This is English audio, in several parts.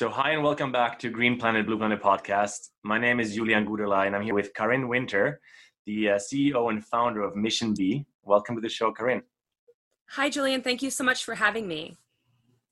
So, hi and welcome back to Green Planet Blue Planet podcast. My name is Julian Guderla and I'm here with Karin Winter, the uh, CEO and founder of Mission B. Welcome to the show, Karin. Hi, Julian. Thank you so much for having me.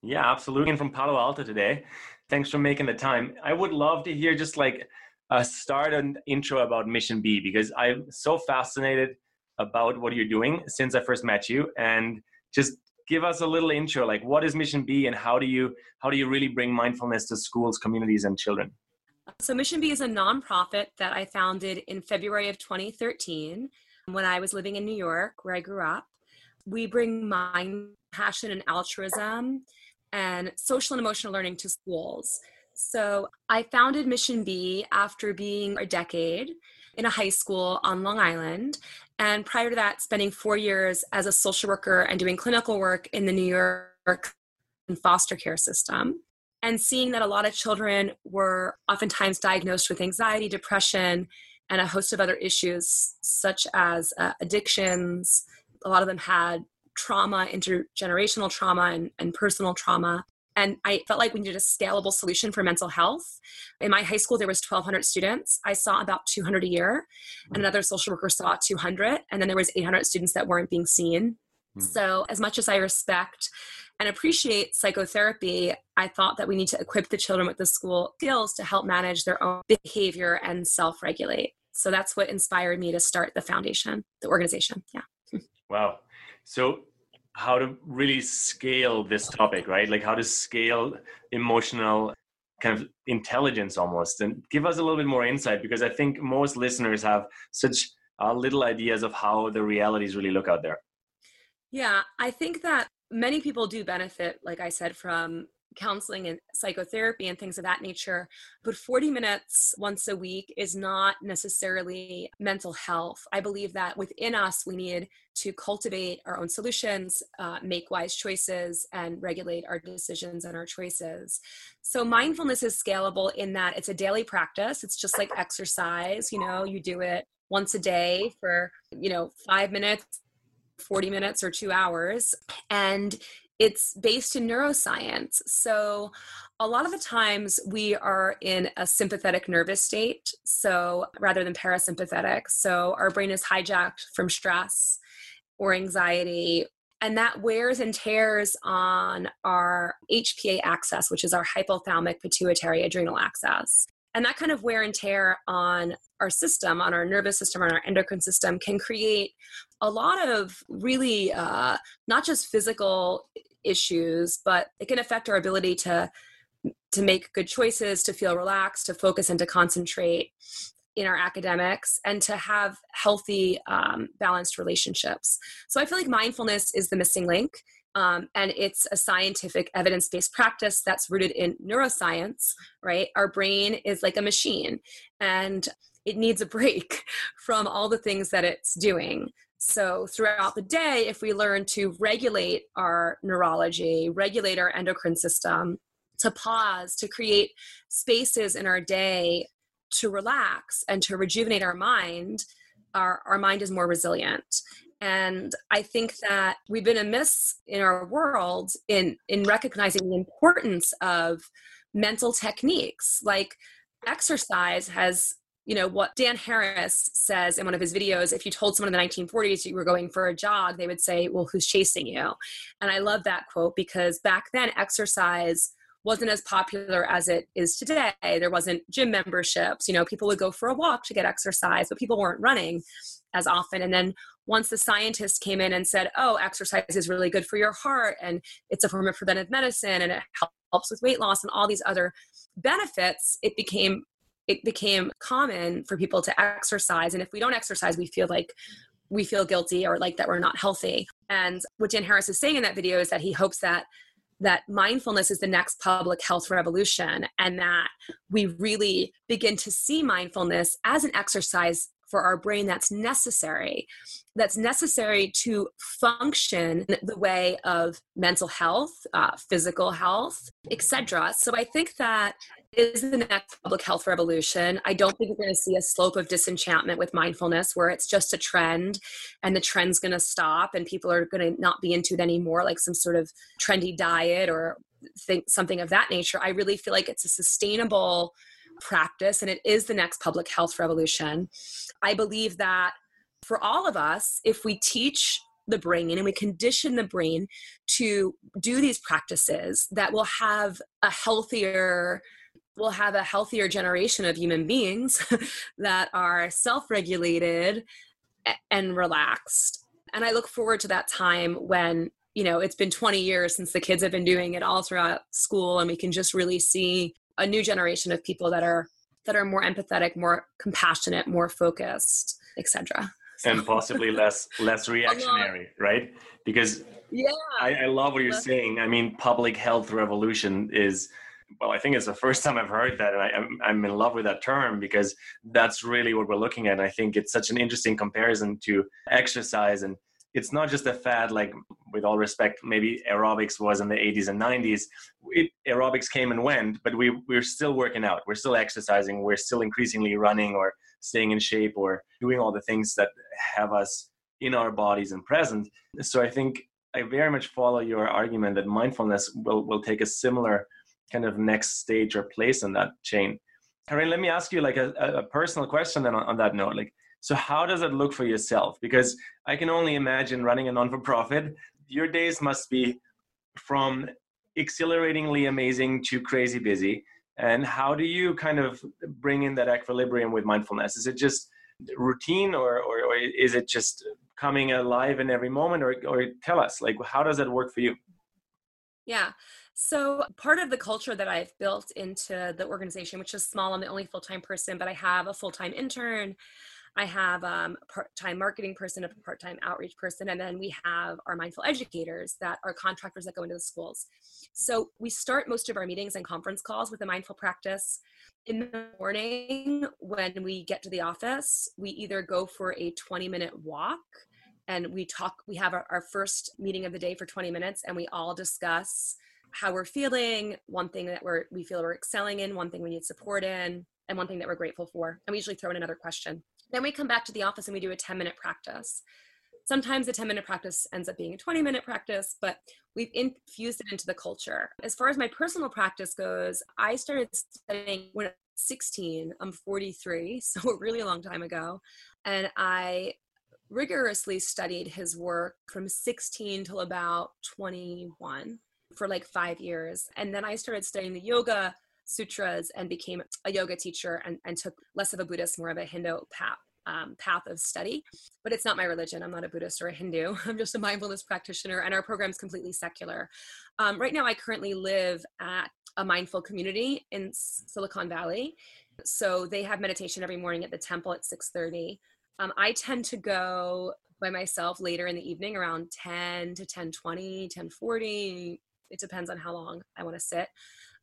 Yeah, absolutely. And from Palo Alto today. Thanks for making the time. I would love to hear just like a start and intro about Mission B because I'm so fascinated about what you're doing since I first met you. And just give us a little intro like what is mission b and how do you how do you really bring mindfulness to schools communities and children? So mission b is a nonprofit that i founded in february of 2013 when i was living in new york where i grew up. We bring mind passion and altruism and social and emotional learning to schools. So i founded mission b after being a decade in a high school on long island and prior to that, spending four years as a social worker and doing clinical work in the New York foster care system. And seeing that a lot of children were oftentimes diagnosed with anxiety, depression, and a host of other issues, such as uh, addictions. A lot of them had trauma, intergenerational trauma, and, and personal trauma and i felt like we needed a scalable solution for mental health. In my high school there was 1200 students. I saw about 200 a year and mm. another social worker saw 200 and then there was 800 students that weren't being seen. Mm. so as much as i respect and appreciate psychotherapy i thought that we need to equip the children with the school skills to help manage their own behavior and self-regulate. So that's what inspired me to start the foundation the organization. Yeah. Wow. So how to really scale this topic, right? Like how to scale emotional kind of intelligence almost and give us a little bit more insight because I think most listeners have such uh, little ideas of how the realities really look out there. Yeah, I think that many people do benefit, like I said, from counseling and psychotherapy and things of that nature. But 40 minutes once a week is not necessarily mental health. I believe that within us, we need to cultivate our own solutions, uh, make wise choices, and regulate our decisions and our choices. So, mindfulness is scalable in that it's a daily practice. It's just like exercise, you know, you do it once a day for, you know, five minutes 40 minutes or two hours. And it's based in neuroscience. So, a lot of the times we are in a sympathetic nervous state, so rather than parasympathetic. So, our brain is hijacked from stress or anxiety, and that wears and tears on our HPA axis, which is our hypothalamic pituitary adrenal axis. And that kind of wear and tear on our system, on our nervous system, on our endocrine system, can create a lot of really uh, not just physical issues, but it can affect our ability to to make good choices, to feel relaxed, to focus and to concentrate in our academics, and to have healthy, um, balanced relationships. So I feel like mindfulness is the missing link. Um, and it's a scientific evidence based practice that's rooted in neuroscience, right? Our brain is like a machine and it needs a break from all the things that it's doing. So, throughout the day, if we learn to regulate our neurology, regulate our endocrine system, to pause, to create spaces in our day to relax and to rejuvenate our mind, our, our mind is more resilient. And I think that we've been amiss in our world in, in recognizing the importance of mental techniques like exercise has you know what dan harris says in one of his videos if you told someone in the 1940s you were going for a jog they would say well who's chasing you? And i love that quote because back then exercise wasn't as popular as it is today. There wasn't gym memberships. You know people would go for a walk to get exercise but people weren't running as often. And then once the scientists came in and said oh exercise is really good for your heart and it's a form of preventive medicine and it helps with weight loss and all these other benefits it became it became common for people to exercise. And if we don't exercise we feel like we feel guilty or like that we're not healthy. And what dan harris is saying in that video is that he hopes that that mindfulness is the next public health revolution and that we really begin to see mindfulness as an exercise for our brain that's necessary that's necessary to function the way of mental health uh, physical health etc so i think that is the next public health revolution. I don't think we're going to see a slope of disenchantment with mindfulness where it's just a trend and the trend's going to stop and people are going to not be into it anymore, like some sort of trendy diet or think something of that nature. I really feel like it's a sustainable practice and it is the next public health revolution. I believe that for all of us, if we teach the brain and we condition the brain to do these practices that will have a healthier we'll have a healthier generation of human beings that are self-regulated and relaxed. And i look forward to that time when you know it's been 20 years since the kids have been doing it all throughout school and we can just really see a new generation of people that are that are more empathetic more compassionate more focused etc and possibly less less reactionary right? Because yeah. I, I love what you're saying. I mean public health revolution is well i think it's the first time i've heard that and I, I'm, I'm in love with that term because that's really what we're looking at and i think it's such an interesting comparison to exercise and it's not just a fad like with all respect maybe aerobics was in the 80s and 90s it, aerobics came and went but we, we're still working out. We're still exercising. We're still increasingly running or staying in shape or doing all the things that have us in our bodies and present. So i think i very much follow your argument that mindfulness will, will take a similar kind of next stage or place in that chain Karen, let me ask you like a, a personal question then on, on that note like so how does it look for yourself? Because I can only imagine running a non-for-profit. Your days must be from exhilaratingly amazing to crazy busy. And how do you kind of bring in that equilibrium with mindfulness? Is it just routine or, or, or is it just coming alive in every moment or, or tell us like how does that work for you yeah so part of the culture that I've built into the organization, which is small, I'm the only full-time person, but I have a full-time intern. I have um, a part-time marketing person, a part-time outreach person, and then we have our mindful educators that are contractors that go into the schools. So we start most of our meetings and conference calls with a mindful practice. In the morning, when we get to the office, we either go for a 20-minute walk and we talk. We have our, our first meeting of the day for 20 minutes, and we all discuss how we're feeling, one thing that we're we feel we're excelling in, one thing we need support in, and one thing that we're grateful for. And we usually throw in another question. Then we come back to the office and we do a 10 minute practice. Sometimes the 10 minute practice ends up being a 20 minute practice, but we've infused it into the culture. As far as my personal practice goes, I started studying when I was 16. I'm 43, so a really long time ago. And I rigorously studied his work from 16 till about 21 for like five years. And then I started studying the yoga sutras and became a yoga teacher and, and took less of a Buddhist, more of a Hindu path. Um, path of study, but it's not my religion. I'm not a Buddhist or a Hindu. I'm just a mindfulness practitioner, and our program is completely secular. Um, right now, I currently live at a mindful community in Silicon Valley. So they have meditation every morning at the temple at 6:30. Um, I tend to go by myself later in the evening around 10 to 10:20, 10:40. It depends on how long I want to sit.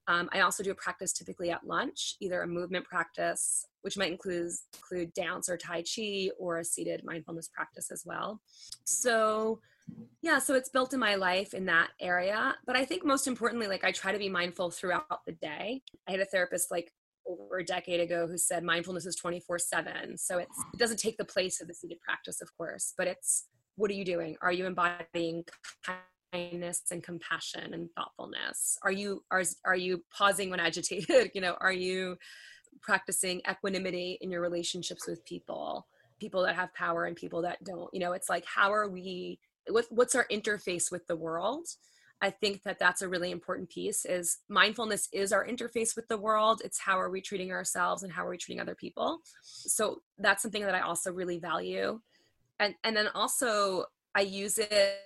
Um, I also do a practice typically at lunch, either a movement practice, which might include, include dance or Tai Chi, or a seated mindfulness practice as well. So, yeah, so it's built in my life in that area. But I think most importantly, like I try to be mindful throughout the day. I had a therapist like over a decade ago who said mindfulness is 24 7. So it doesn't take the place of the seated practice, of course, but it's what are you doing? Are you embodying kindness and compassion and thoughtfulness. Are you are, are you pausing when agitated? You know are you practicing equanimity in your relationships with people people that have power and people that don't? You know it's like how are we what, what's our interface with the world? I think that that's a really important piece is mindfulness is our interface with the world. It's how are we treating ourselves and how are we treating other people. So that's something that i also really value. And and then also i use it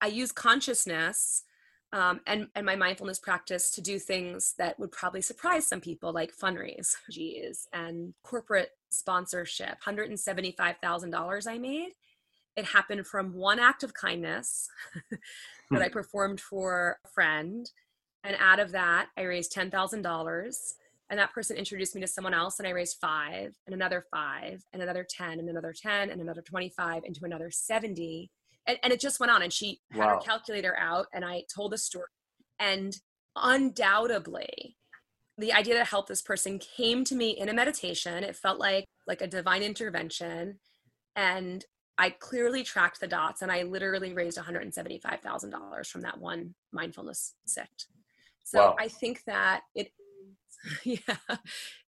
I use consciousness um, and and my mindfulness practice to do things that would probably surprise some people, like fundraise, geez, and corporate sponsorship. Hundred and seventy five thousand dollars I made. It happened from one act of kindness that I hmm. performed for a friend, and out of that, I raised ten thousand dollars. And that person introduced me to someone else, and I raised five, and another five, and another ten, and another ten, and another twenty-five, into another seventy and, and it just went on and she had wow. her calculator out and i told the story and undoubtedly the idea to help this person came to me in a meditation it felt like like a divine intervention and I clearly tracked the dots and I literally raised $175,000 from that one mindfulness sit. So wow. I think that it yeah.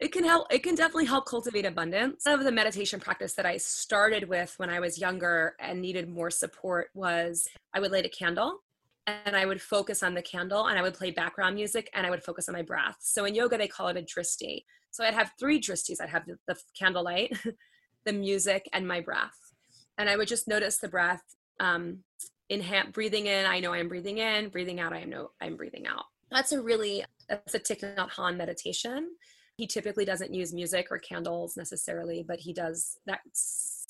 It can help it can definitely help cultivate abundance. Some of the meditation practice that i started with when i was younger and needed more support was i would light a candle and i would focus on the candle and i would play background music and i would focus on my breath. So in yoga they call it a drishti so i'd have three drishtis i'd have the, the candlelight the music and my breath. And i would just notice the breath um inhale breathing in i know i'm breathing in breathing out i know i'm breathing out that's a really that's a Thich Nhat Hanh meditation. He typically doesn't use music or candles necessarily, but he does that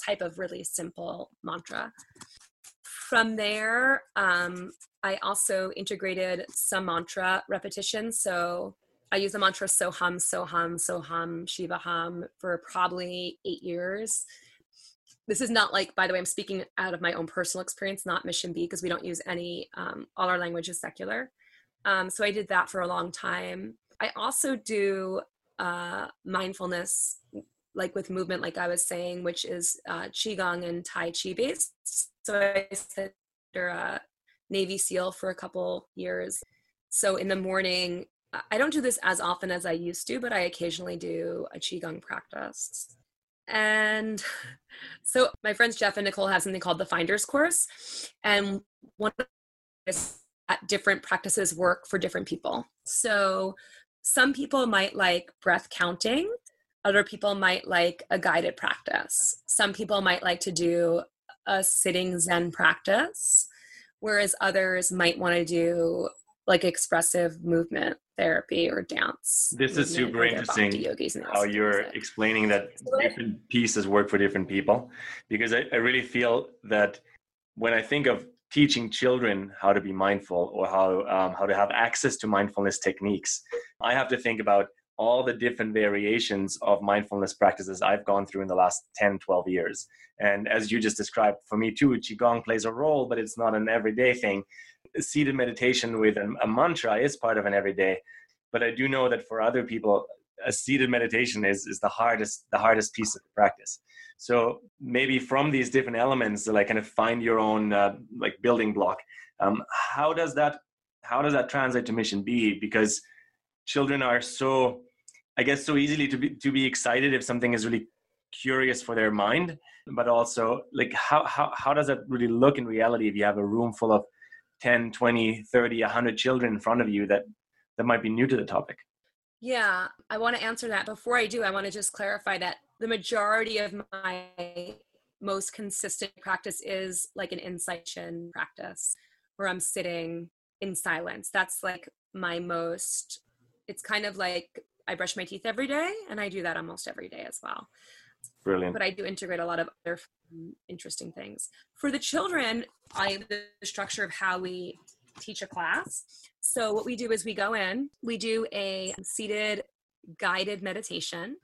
type of really simple mantra. From there, um, I also integrated some mantra repetition. So I use the mantra Soham, Soham, Soham, Shiva Ham for probably eight years. This is not like, by the way, I'm speaking out of my own personal experience, not Mission B, because we don't use any, um, all our language is secular. Um, so I did that for a long time. I also do uh, mindfulness, like with movement, like I was saying, which is uh, Qigong and Tai Chi based. So I said a Navy SEAL for a couple years. So in the morning, I don't do this as often as I used to, but I occasionally do a Qigong practice. And so my friends Jeff and Nicole have something called the Finders Course. And one of different practices work for different people. So some people might like breath counting, other people might like a guided practice. Some people might like to do a sitting Zen practice, whereas others might want to do like expressive movement therapy or dance. This is super interesting how you're explaining that different pieces work for different people because I, I really feel that when I think of teaching children how to be mindful or how um, how to have access to mindfulness techniques. I have to think about all the different variations of mindfulness practices i've gone through in the last 10 12 years. And as you just described for me too qigong plays a role but it's not an everyday thing. Seated meditation with a, a mantra is part of an everyday but i do know that for other people a seated meditation is is the hardest the hardest piece of the practice so maybe from these different elements like kind of find your own uh, like building block um, how does that how does that translate to mission b because children are so i guess so easily to be to be excited if something is really curious for their mind but also like how how, how does that really look in reality if you have a room full of 10 20 30 100 children in front of you that that might be new to the topic yeah, I want to answer that. Before I do, I want to just clarify that the majority of my most consistent practice is like an insightion practice where I'm sitting in silence. That's like my most, it's kind of like I brush my teeth every day, and I do that almost every day as well. Brilliant. But I do integrate a lot of other interesting things. For the children, I the structure of how we teach a class. So, what we do is we go in, we do a seated guided meditation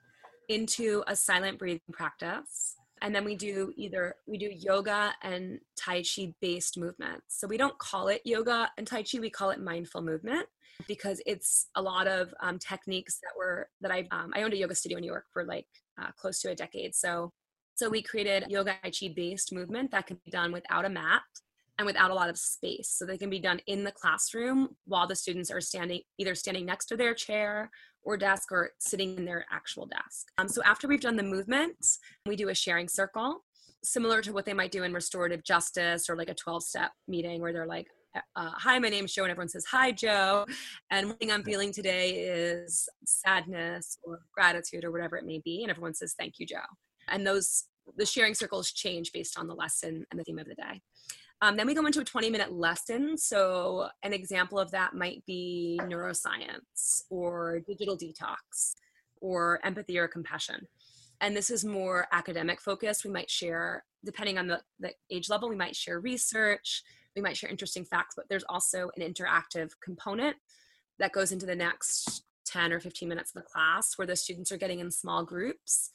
into a silent breathing practice. And then we do either we do yoga and Tai Chi based movements. So we don't call it yoga and Tai Chi, we call it mindful movement because it's a lot of um, techniques that were that I um, I owned a yoga studio in New York for like uh, close to a decade. So so we created yoga Tai Chi based movement that can be done without a mat and without a lot of space. So they can be done in the classroom while the students are standing, either standing next to their chair or desk or sitting in their actual desk. Um, so after we've done the movements, we do a sharing circle, similar to what they might do in restorative justice or like a 12 step meeting where they're like, uh, hi, my name's Joe, and everyone says, hi, Joe. And one thing I'm feeling today is sadness or gratitude or whatever it may be. And everyone says, thank you, Joe. And those, the sharing circles change based on the lesson and the theme of the day. Um, then we go into a 20 minute lesson. So, an example of that might be neuroscience or digital detox or empathy or compassion. And this is more academic focused. We might share, depending on the, the age level, we might share research, we might share interesting facts, but there's also an interactive component that goes into the next 10 or 15 minutes of the class where the students are getting in small groups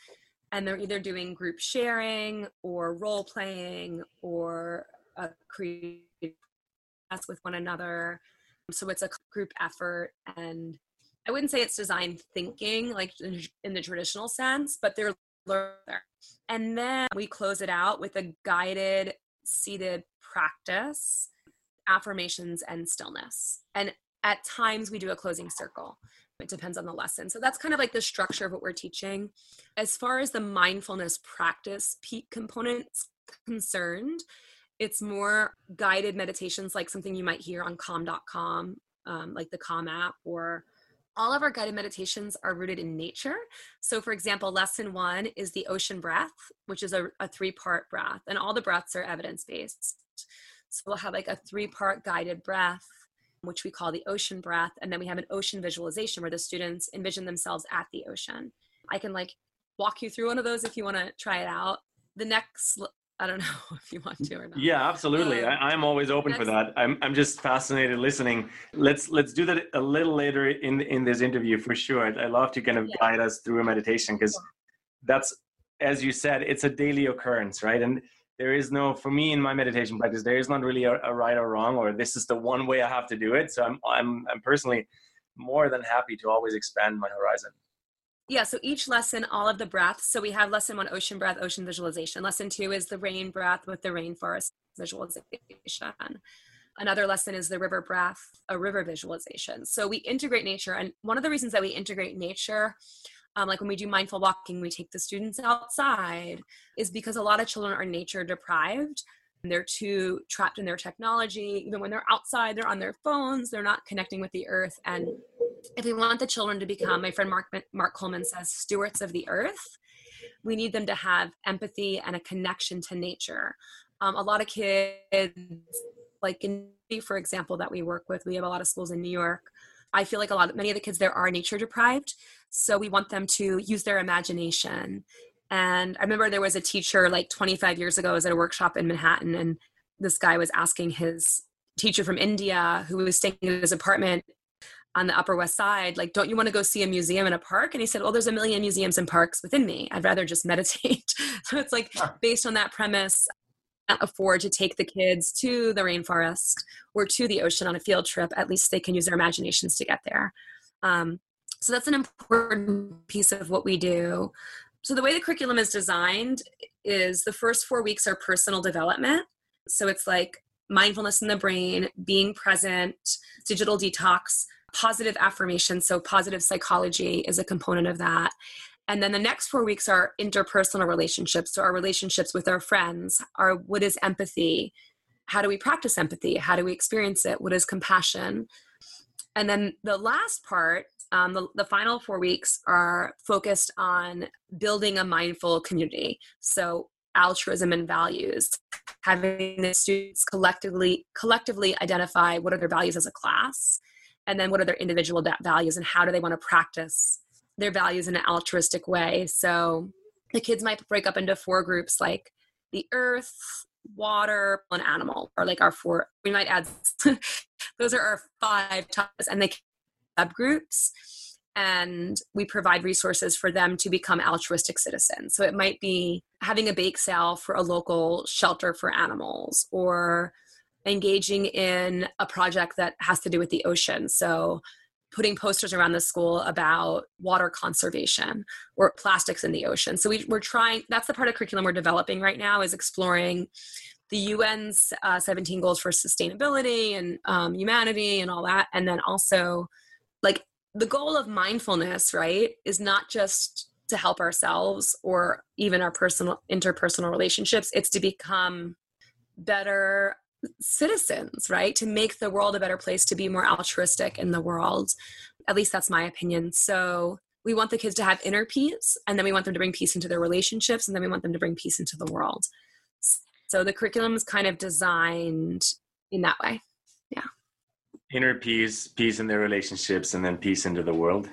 and they're either doing group sharing or role playing or a creative with one another. So it's a group effort and I wouldn't say it's design thinking like in the traditional sense, but they're learning. And then we close it out with a guided seated practice, affirmations, and stillness. And at times we do a closing circle. It depends on the lesson. So that's kind of like the structure of what we're teaching. As far as the mindfulness practice peak components concerned, it's more guided meditations like something you might hear on calm.com, um, like the Calm app or all of our guided meditations are rooted in nature. So, for example, lesson one is the ocean breath, which is a, a three part breath, and all the breaths are evidence based. So, we'll have like a three part guided breath, which we call the ocean breath. And then we have an ocean visualization where the students envision themselves at the ocean. I can like walk you through one of those if you want to try it out. The next I don't know if you want to or not. Yeah, absolutely. Um, I, am always open for that. I'm I'm just fascinated listening. Let's let's do that a little later in in this interview for sure. I'd, I'd love to kind of yeah. guide us through a meditation because that's as you said, it's a daily occurrence, right? And there is no for me in my meditation practice, there is not really a, a right or wrong, or this is the one way I have to do it. So I'm I'm I'm personally more than happy to always expand my horizon yeah so each lesson all of the breaths so we have lesson one ocean breath ocean visualization. Lesson two is the rain breath with the rainforest visualization. Another lesson is the river breath a river visualization. So we integrate nature and one of the reasons that we integrate nature um, like when we do mindful walking we take the students outside is because a lot of children are nature deprived. They're too trapped in their technology. Even when they're outside they're on their phones they're not connecting with the earth and if we want the children to become, my friend Mark, Mark Coleman says, stewards of the earth, we need them to have empathy and a connection to nature. Um, a lot of kids, like in, for example, that we work with, we have a lot of schools in New York. I feel like a lot of many of the kids there are nature deprived. So we want them to use their imagination. And I remember there was a teacher like 25 years ago, I was at a workshop in Manhattan, and this guy was asking his teacher from India who was staying in his apartment on the Upper West Side, like, don't you want to go see a museum in a park? And he said, well, there's a million museums and parks within me. I'd rather just meditate. so it's like based on that premise, afford to take the kids to the rainforest or to the ocean on a field trip. At least they can use their imaginations to get there. Um, so that's an important piece of what we do. So the way the curriculum is designed is the first four weeks are personal development. So it's like mindfulness in the brain, being present, digital detox, positive affirmation. So, positive psychology is a component of that. And then the next four weeks are interpersonal relationships. So, our relationships with our friends, our what is empathy? How do we practice empathy? How do we experience it? What is compassion? And then the last part, um, the, the final four weeks are focused on building a mindful community. So, altruism and values having the students collectively collectively identify what are their values as a class and then what are their individual values and how do they want to practice their values in an altruistic way? So the kids might break up into four groups like the earth water and animal or like our four we might add those are our five topics and they can subgroups. And we provide resources for them to become altruistic citizens. So it might be having a bake sale for a local shelter for animals or engaging in a project that has to do with the ocean. So, putting posters around the school about water conservation or plastics in the ocean. So, we, are trying, that's the part of curriculum we're developing right now is exploring the UN's uh, 17 goals for sustainability and um, humanity and all that. And then also, like, the goal of mindfulness, right, is not just to help ourselves or even our personal interpersonal relationships, it's to become better citizens, right? To make the world a better place, to be more altruistic in the world. At least that's my opinion. So we want the kids to have inner peace, and then we want them to bring peace into their relationships, and then we want them to bring peace into the world. So the curriculum is kind of designed in that way. Yeah. Inner peace, peace in their relationships, and then peace into the world.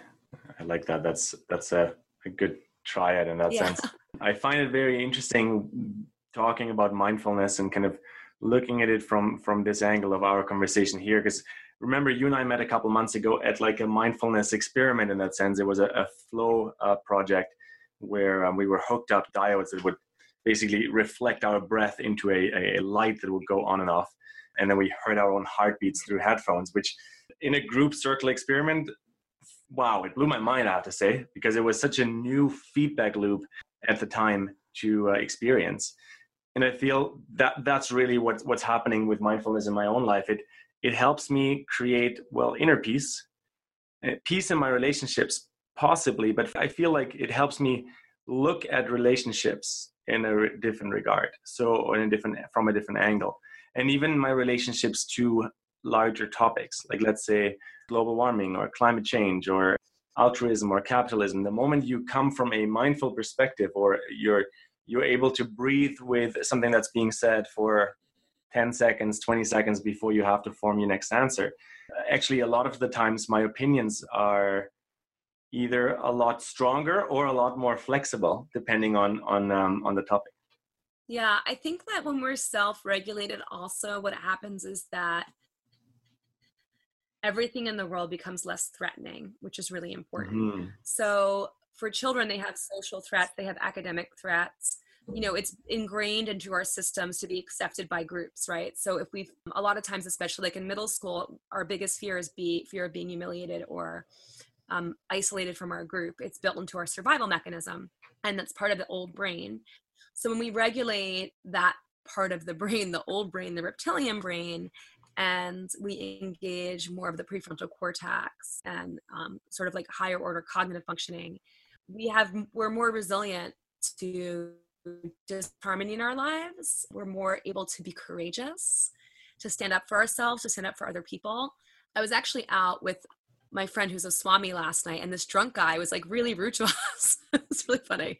I like that. That's that's a, a good triad in that yeah. sense. I find it very interesting talking about mindfulness and kind of looking at it from from this angle of our conversation here because remember you and i met a couple months ago at like a mindfulness experiment in that sense it was a, a flow uh, project where um, we were hooked up diodes that would basically reflect our breath into a, a light that would go on and off and then we heard our own heartbeats through headphones which in a group circle experiment wow it blew my mind i have to say because it was such a new feedback loop at the time to uh, experience. And I feel that that's really what, what's happening with mindfulness in my own life. It it helps me create well inner peace, uh, peace in my relationships possibly, but I feel like it helps me look at relationships in a different regard, so in a different from a different angle, and even my relationships to larger topics, like let's say global warming or climate change or altruism or capitalism. The moment you come from a mindful perspective, or you're you're able to breathe with something that's being said for 10 seconds, 20 seconds before you have to form your next answer. Actually, a lot of the times my opinions are either a lot stronger or a lot more flexible depending on on um, on the topic yeah i think that when we're self-regulated also what happens is that everything in the world becomes less threatening which is really important mm-hmm. so for children they have social threats they have academic threats you know it's ingrained into our systems to be accepted by groups right so if we've a lot of times especially like in middle school our biggest fear is be fear of being humiliated or um, isolated from our group. It's built into our survival mechanism, and that's part of the old brain. So when we regulate that part of the brain, the old brain, the reptilian brain, and we engage more of the prefrontal cortex and um, sort of like higher order cognitive functioning, we have we're more resilient to disharmony in our lives. We're more able to be courageous, to stand up for ourselves, to stand up for other people. I was actually out with my friend who's a swami last night and this drunk guy was like really rude to us it's really funny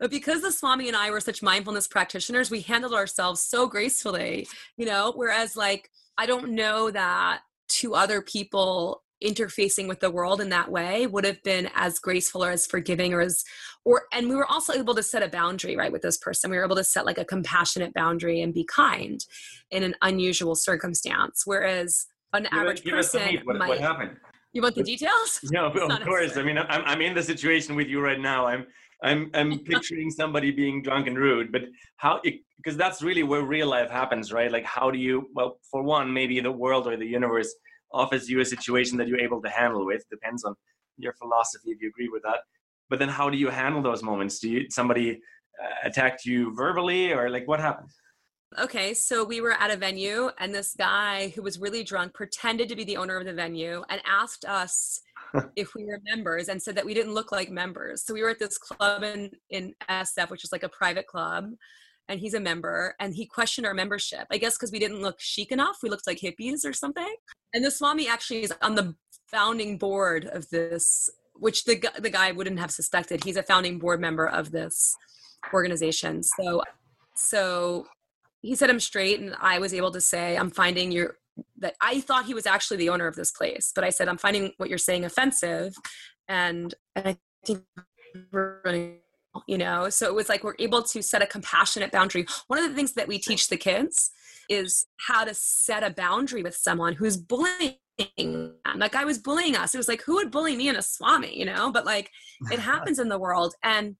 but because the swami and i were such mindfulness practitioners we handled ourselves so gracefully you know whereas like i don't know that to other people interfacing with the world in that way would have been as graceful or as forgiving or as or and we were also able to set a boundary right with this person we were able to set like a compassionate boundary and be kind in an unusual circumstance whereas an average person what, might, what happened you want the details? No, of course. I mean, I'm I'm in the situation with you right now. I'm I'm I'm picturing somebody being drunk and rude, but how? Because that's really where real life happens, right? Like, how do you? Well, for one, maybe the world or the universe offers you a situation that you're able to handle with. Depends on your philosophy if you agree with that. But then, how do you handle those moments? Do you somebody uh, attacked you verbally, or like what happened? Okay, so we were at a venue, and this guy who was really drunk pretended to be the owner of the venue and asked us if we were members and said that we didn't look like members. So we were at this club in, in SF, which is like a private club, and he's a member, and he questioned our membership. I guess because we didn't look chic enough, we looked like hippies or something. And the Swami actually is on the founding board of this, which the, the guy wouldn't have suspected. He's a founding board member of this organization. So so he said i'm straight and i was able to say i'm finding your that i thought he was actually the owner of this place but i said i'm finding what you're saying offensive and, and i think you know? So it was like we're able to set a compassionate boundary. One of the things that we teach the kids is how to set a boundary with someone who's bullying them. that guy was bullying us it was like who would bully me in a swami you know but like oh it happens in the world and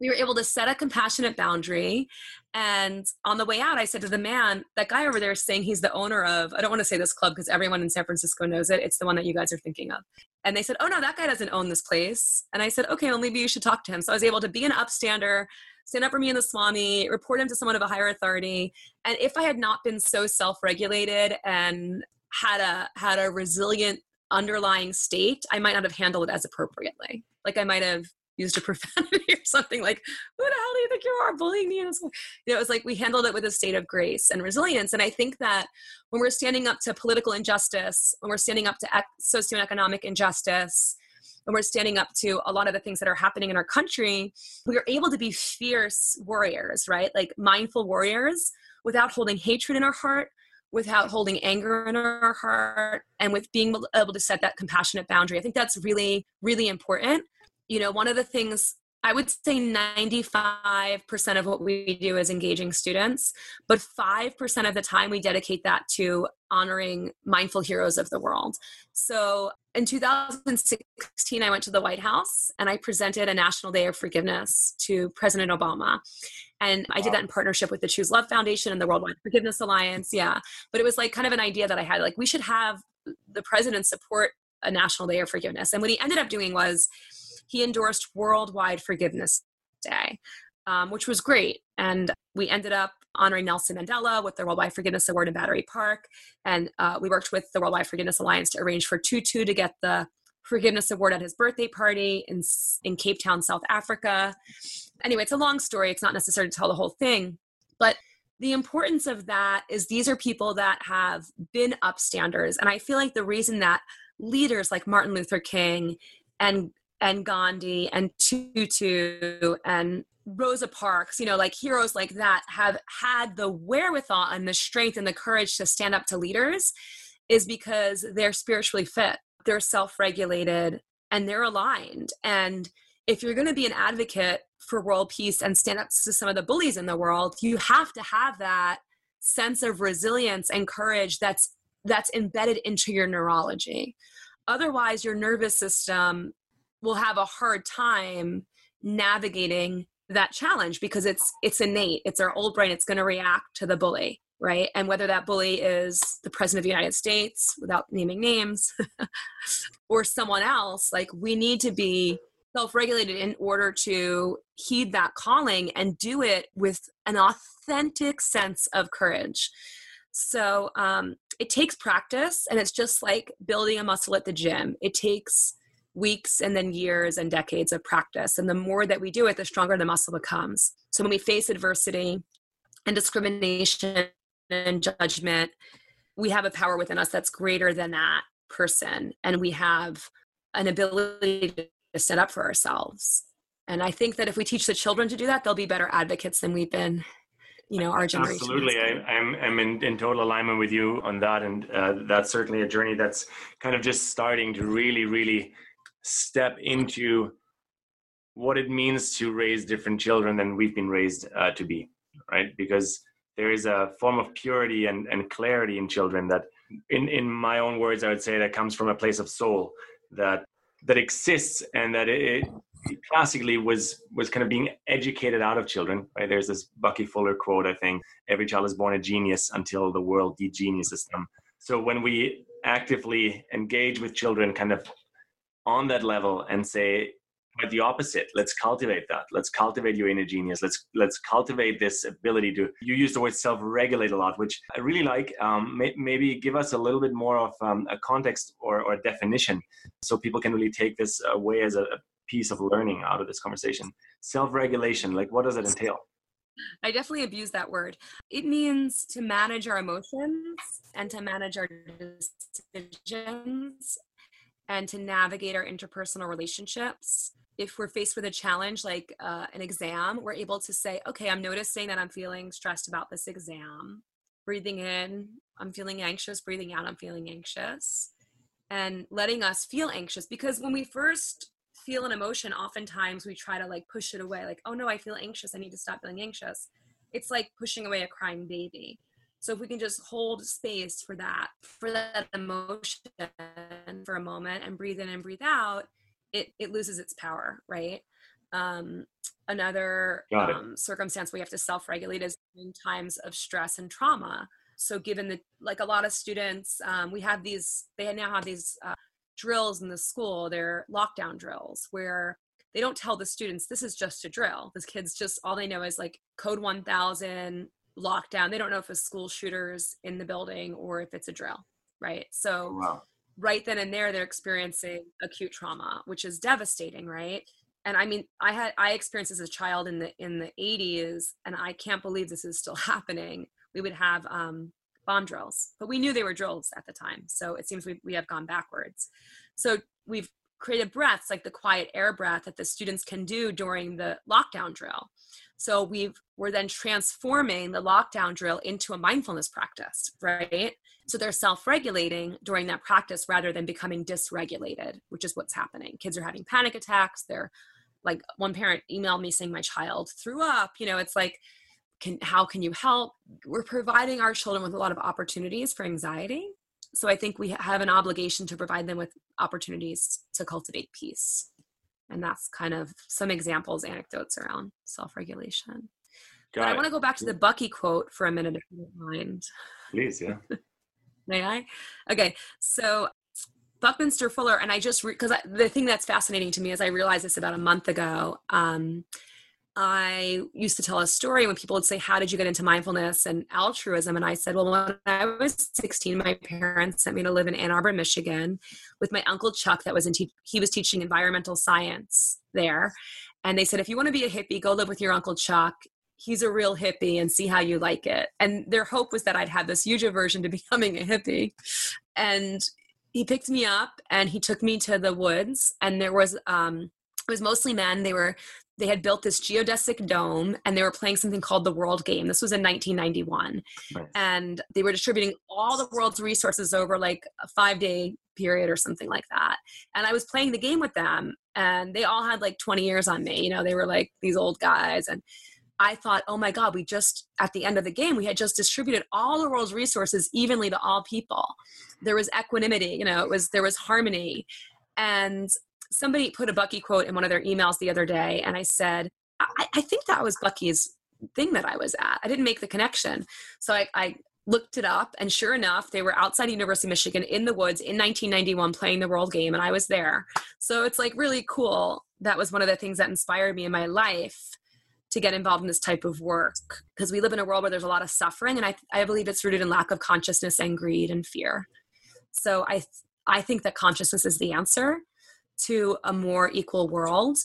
we were able to set a compassionate boundary. And on the way out, I said to the man, that guy over there is saying he's the owner of, I don't want to say this club because everyone in San Francisco knows it. It's the one that you guys are thinking of. And they said, oh no, that guy doesn't own this place. And I said, okay, well, maybe you should talk to him. So I was able to be an upstander, stand up for me in the Swami, report him to someone of a higher authority. And if I had not been so self-regulated and had a had a resilient underlying state, I might not have handled it as appropriately. Like I might have used a profanity or something like, who the hell do you think you are bullying me? And you know, it was like we handled it with a state of grace and resilience. And I think that when we're standing up to political injustice, when we're standing up to ec- socioeconomic injustice, when we're standing up to a lot of the things that are happening in our country, we are able to be fierce warriors, right? Like mindful warriors without holding hatred in our heart, without holding anger in our heart and with being able to set that compassionate boundary. I think that's really, really important you know, one of the things I would say 95% of what we do is engaging students, but 5% of the time we dedicate that to honoring mindful heroes of the world. So in 2016, I went to the White House and I presented a National Day of Forgiveness to President Obama. And I did that in partnership with the Choose Love Foundation and the Worldwide Forgiveness Alliance. Yeah. But it was like kind of an idea that I had like, we should have the president support a National Day of Forgiveness. And what he ended up doing was, he endorsed Worldwide Forgiveness Day. um, which was great. And we ended up honoring Nelson Mandela with the Worldwide Forgiveness Award in Battery Park. And uh, we worked with the Worldwide Forgiveness Alliance to arrange for Tutu to get the Forgiveness Award at his birthday party in, in Cape Town, South Africa. Anyway, it's a long story. It's not necessary to tell the whole thing. But the importance of that is these are people that have been upstanders. And I feel like the reason that leaders like Martin Luther King and and Gandhi and Tutu and Rosa Parks, you know, like heroes like that have had the wherewithal and the strength and the courage to stand up to leaders is because they're spiritually fit, they're self regulated, and they're aligned. And if you're going to be an advocate for world peace and stand up to some of the bullies in the world, you have to have that sense of resilience and courage that's that's embedded into your neurology. Otherwise, your nervous system will have a hard time navigating that challenge because it's it's innate. It's our old brain. It's going to react to the bully, right? And whether that bully is the president of the United States, without naming names, or someone else, like we need to be self-regulated in order to heed that calling and do it with an authentic sense of courage so um, it takes practice and it's just like building a muscle at the gym it takes weeks and then years and decades of practice and the more that we do it the stronger the muscle becomes so when we face adversity and discrimination and judgment we have a power within us that's greater than that person and we have an ability to stand up for ourselves. And I think that if we teach the children to do that, they'll be better advocates than we've been, you know, our generation. Absolutely. I, am I'm, I'm in, in total alignment with you on that. And uh, that's certainly a journey that's kind of just starting to really, really step into what it means to raise different children than we've been raised uh, to be, right? Because there is a form of purity and, and clarity in children that, in, in my own words, I would say that comes from a place of soul that that exists and that it, it classically was was kind of being educated out of children right there's this bucky fuller quote i think every child is born a genius until the world degeniuses them so when we actively engage with children kind of on that level and say but the opposite. Let's cultivate that. Let's cultivate your inner genius. Let's let's cultivate this ability to you use the word self-regulate a lot which i really like. Um, may, maybe give us a little bit more of um, a context or, or definition so people can really take this away as a, a piece of learning out of this conversation. Self-regulation like what does it entail? I definitely abuse that word. It means to manage our emotions and to manage our decisions and to navigate our interpersonal relationships if we're faced with a challenge like uh, an exam, we're able to say, okay, I'm noticing that I'm feeling stressed about this exam. Breathing in, I'm feeling anxious. Breathing out, I'm feeling anxious. And letting us feel anxious because when we first feel an emotion, oftentimes we try to like push it away, like, oh no, I feel anxious. I need to stop feeling anxious. It's like pushing away a crying baby. So if we can just hold space for that, for that emotion for a moment and breathe in and breathe out, it it loses its power right? Um, another um, circumstance we have to self-regulate is in times of stress and trauma. So given the like a lot of students um, we have these they now have these uh, drills in the school they're lockdown drills where they don't tell the students this is just a drill. The kids just all they know is like code 1000 lockdown they don't know if a school shooter's in the building or if it's a drill right? So wow. right then and there they're experiencing acute trauma which is devastating right? And i mean i had i experienced as a child in the in the 80s and i can't believe this is still happening. We would have um, bomb drills but we knew they were drills at the time. So it seems we, we have gone backwards. So we've created breaths like the quiet air breath that the students can do during the lockdown drill so we've we're then transforming the lockdown drill into a mindfulness practice right so they're self regulating during that practice rather than becoming dysregulated, which is what's happening. Kids are having panic attacks. They're like, one parent emailed me saying, My child threw up. You know, it's like, can, how can you help? We're providing our children with a lot of opportunities for anxiety. So I think we have an obligation to provide them with opportunities to cultivate peace. And that's kind of some examples, anecdotes around self regulation. But I want to go back to the Bucky quote for a minute, if you don't mind. Please, yeah. May I? Okay, so Buckminster Fuller, and I just because re- the thing that's fascinating to me is I realized this about a month ago. Um, I used to tell a story when people would say, How did you get into mindfulness and altruism? And I said, Well, when I was 16, my parents sent me to live in Ann Arbor, Michigan with my uncle Chuck, that was in, te- he was teaching environmental science there. And they said, If you want to be a hippie, go live with your uncle Chuck. He's a real hippie and see how you like it. And their hope was that I'd have this huge aversion to becoming a hippie. And he picked me up and he took me to the woods and there was um it was mostly men they were they had built this geodesic dome and they were playing something called the world game. This was in 1991 nice. and they were distributing all the world's resources over like a five day period or something like that. And i was playing the game with them and they all had like 20 years on me. You know they were like these old guys. And i thought oh my god we just at the end of the game we had just distributed all the world's resources evenly to all people. There was equanimity you know it was there was harmony. And somebody put a Bucky quote in one of their emails the other day, and I said, I, I think that was Bucky's thing that I was at. I didn't make the connection. So I, I looked it up, and sure enough, they were outside University of Michigan in the woods in 1991 playing the World Game, and I was there. So it's like really cool. That was one of the things that inspired me in my life to get involved in this type of work because we live in a world where there's a lot of suffering, and I, I believe it's rooted in lack of consciousness and greed and fear. So I, I think that consciousness is the answer to a more equal world.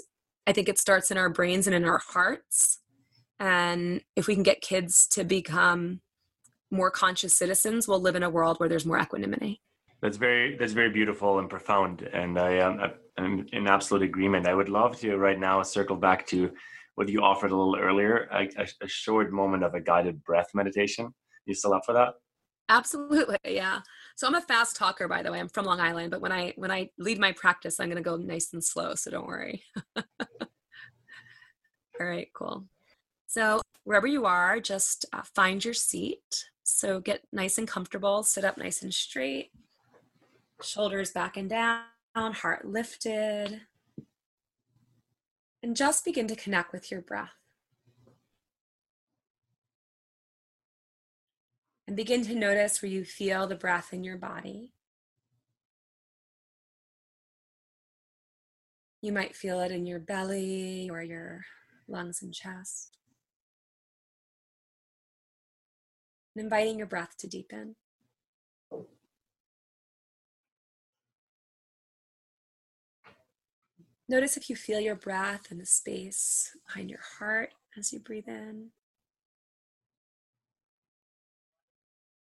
I think it starts in our brains and in our hearts. And if we can get kids to become more conscious citizens, we'll live in a world where there's more equanimity. That's very that's very beautiful and profound, and I um, am I'm in absolute agreement. I would love to right now circle back to what you offered a little earlier, a, a short moment of a guided breath meditation. You still up for that? Absolutely, yeah. So I'm a fast talker, by the way. I'm from Long Island, but when I when I lead my practice, I'm going to go nice and slow. So don't worry. All right, cool. So wherever you are, just uh, find your seat. So get nice and comfortable. Sit up nice and straight. Shoulders back and down. Heart lifted. And just begin to connect with your breath. And begin to notice where you feel the breath in your body. You might feel it in your belly or your lungs and chest. And inviting your breath to deepen. Notice if you feel your breath in the space behind your heart as you breathe in.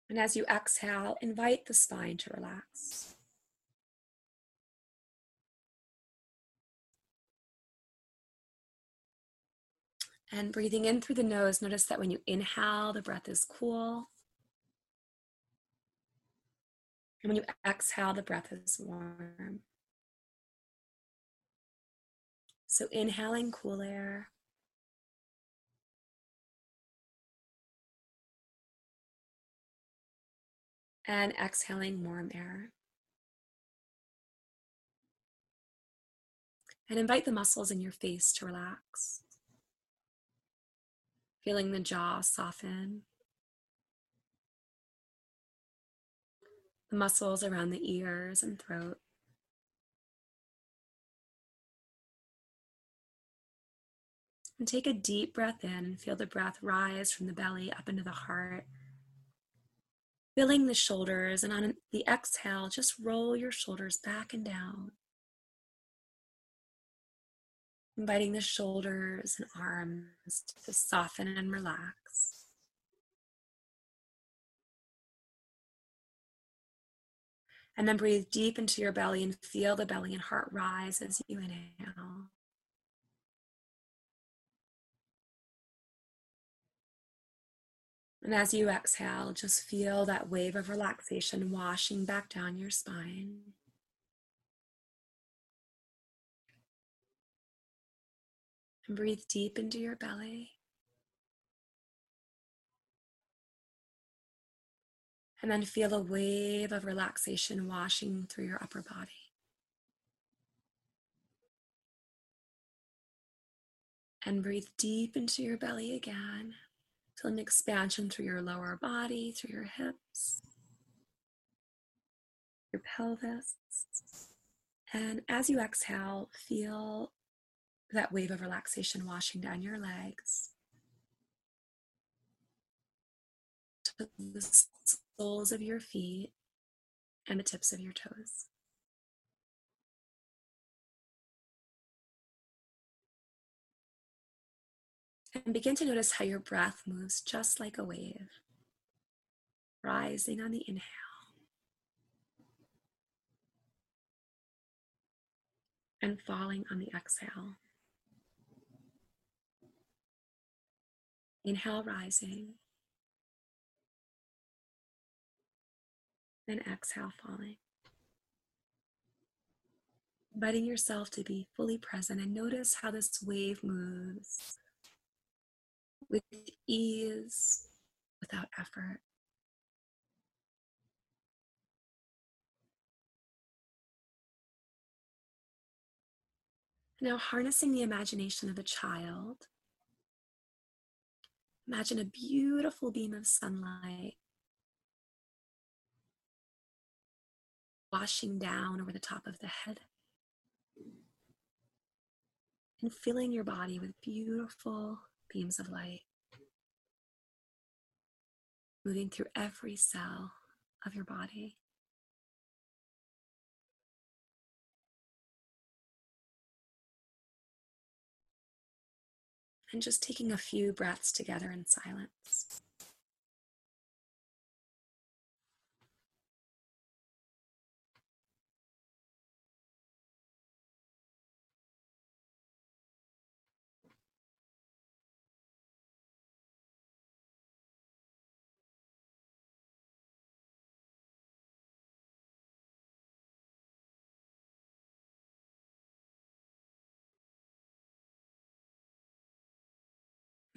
And as you exhale, invite the spine to relax. And breathing in through the nose, notice that when you inhale, the breath is cool. And when you exhale, the breath is warm. So inhaling cool air. And exhaling warm air. And invite the muscles in your face to relax. Feeling the jaw soften. The muscles around the ears and throat. And take a deep breath in and feel the breath rise from the belly up into the heart filling the shoulders, and on the exhale, just roll your shoulders back and down. Inviting the shoulders and arms to soften and relax. And then breathe deep into your belly and feel the belly and heart rise as you inhale. And as you exhale, just feel that wave of relaxation washing back down your spine. And breathe deep into your belly. And then feel a wave of relaxation washing through your upper body. And breathe deep into your belly again. Feel an expansion through your lower body, through your hips, your pelvis. And as you exhale, feel that wave of relaxation washing down your legs to the soles of your feet and the tips of your toes. And begin to notice how your breath moves just like a wave, rising on the inhale. And falling on the exhale. Inhale, rising. And exhale, falling. Inviting yourself to be fully present and notice how this wave moves with ease, without effort. Now, harnessing the imagination of a child, imagine a beautiful beam of sunlight. Washing down over the top of the head. And filling your body with beautiful beams of light, moving through every cell of your body. And just taking a few breaths together in silence.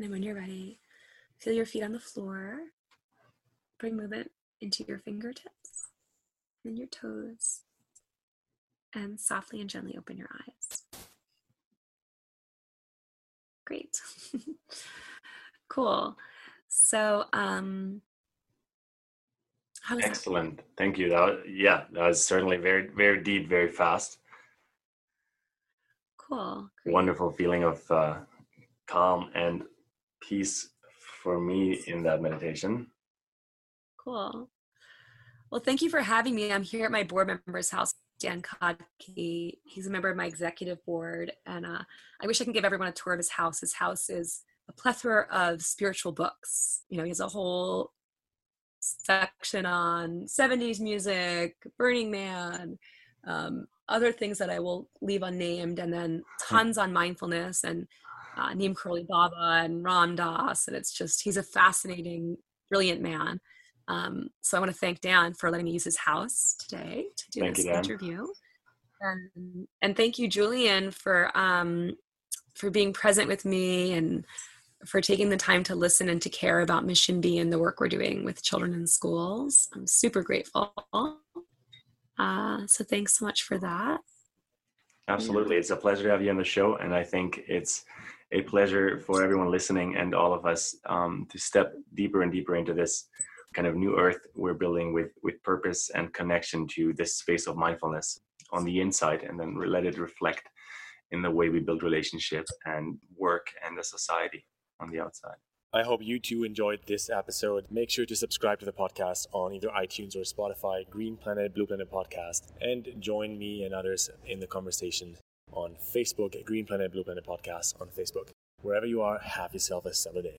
And then when you're ready, feel your feet on the floor. Bring movement into your fingertips and your toes. And softly and gently open your eyes. Great. cool. So, um, Excellent. That? Thank you. That was, yeah, that was certainly very, very deep, very fast. Cool. Great. Wonderful feeling of uh, calm and peace for me in that meditation. Cool. Well, thank you for having me. I'm here at my board member's house, Dan Kodke. He's a member of my executive board, and uh, I wish I could give everyone a tour of his house. His house is a plethora of spiritual books. You know, he has a whole section on 70s music, Burning Man, um, other things that I will leave unnamed, and then tons on mindfulness and uh, Neem Karoli Baba and Ram Dass, and it's just he's a fascinating, brilliant man. Um, so I want to thank Dan for letting me use his house today to do thank this you, interview, and, and thank you, Julian, for um, for being present with me and for taking the time to listen and to care about Mission Be and the work we're doing with children in schools. I'm super grateful. Uh, so thanks so much for that. Absolutely. It's a pleasure to have you on the show. And I think it's a pleasure for everyone listening and all of us um, to step deeper and deeper into this kind of new earth we're building with with purpose and connection to this space of mindfulness on the inside and then let it reflect in the way we build relationship and work and the society on the outside I hope you too enjoyed this episode. Make sure to subscribe to the podcast on either iTunes or Spotify, Green Planet, Blue Planet Podcast, and join me and others in the conversation on Facebook, Green Planet, Blue Planet Podcast on Facebook. Wherever you are, have yourself a stellar day.